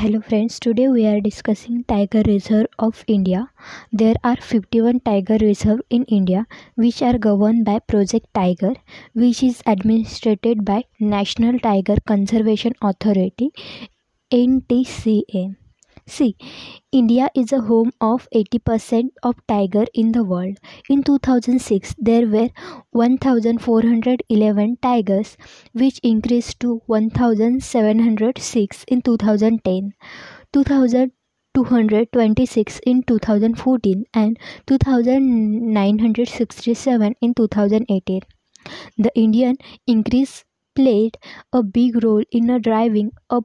Hello friends, today we are discussing Tiger Reserve of India. There are 51 tiger reserve in India which are governed by Project Tiger which is administered by National Tiger Conservation Authority NTCA. See, India is a home of 80% of tiger in the world. In 2006, there were 1,411 tigers, which increased to 1,706 in 2010, 2,226 in 2014, and 2,967 in 2018. The Indian increase played a big role in driving up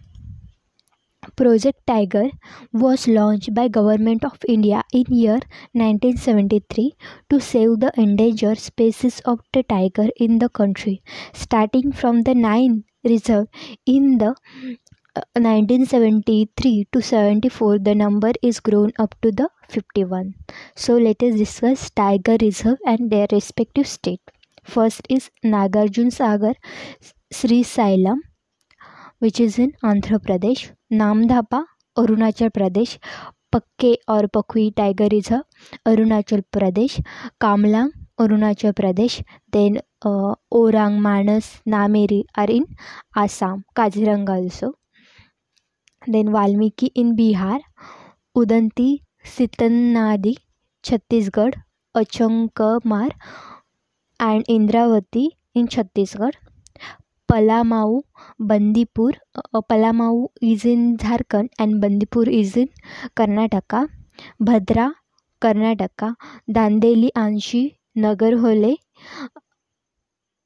Project Tiger was launched by Government of India in year 1973 to save the endangered species of the tiger in the country. Starting from the nine reserve in the 1973 uh, to 74 the number is grown up to the 51 so let us discuss tiger reserve and their respective state first is nagarjun sagar sri sailam which is in andhra pradesh Namdapha Arunachal Pradesh Pakke और Pakhui tiger reserve Arunachal Pradesh Kamlang Arunachal Pradesh then Orang Manas Nameri are in Assam Kaziranga also then Valmiki in Bihar Udanti Sitanadi Chhattisgarh Achanakmar and Indravati in Chhattisgarh Palamau, Bandipur. Palamau is in Jharkhand and Bandipur is in Karnataka. Bhadra, Karnataka. Dandeli Anshi, Nagarhole.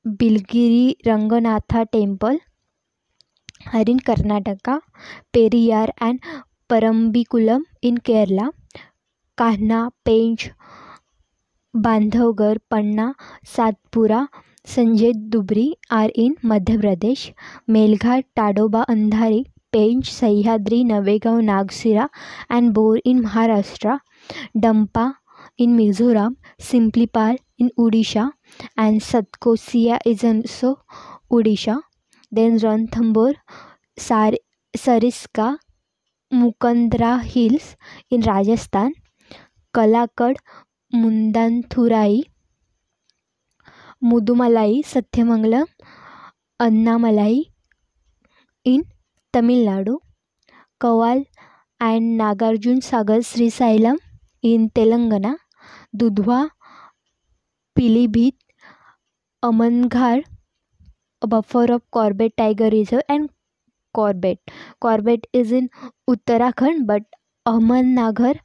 Bilgiri Ranganatha Temple are in Karnataka, Periyar and Parambikulam in Kerala, Kahna, Pench, Bandhavgarh, Panna, Satpura, Sanjay Dubri are in Madhya Pradesh, Melghat, Tadoba, Andhari, Penj, Sahyadri, Navegaon, Nagsira and Bor in Maharashtra, Dampa in Mizoram, Simplipal in Odisha and Satkosia is also Odisha. Then Ranthambore, Sariska, Mukandra Hills in Rajasthan, Kalakad, Mundanturai Mudumalai Sathyamangalam, Annamalai in Tamil Nadu, Kawal and Nagarjun Sagar Sri Sailam in Telangana, Dudhwa, Pilibhit, Amanghar, a buffer of Corbett Tiger Reserve, and Corbett. Corbett is in Uttarakhand, but Ahmadnagar,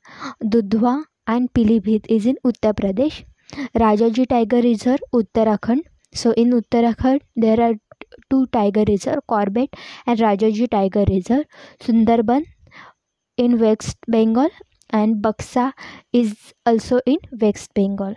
Dudhwa and Pilibhit is in Uttar Pradesh. Rajaji Tiger Reserve, Uttarakhand. So in Uttarakhand there are two tiger reserve, Corbett and Rajaji Tiger Reserve. Sundarban in West Bengal and Baksa is also in West Bengal.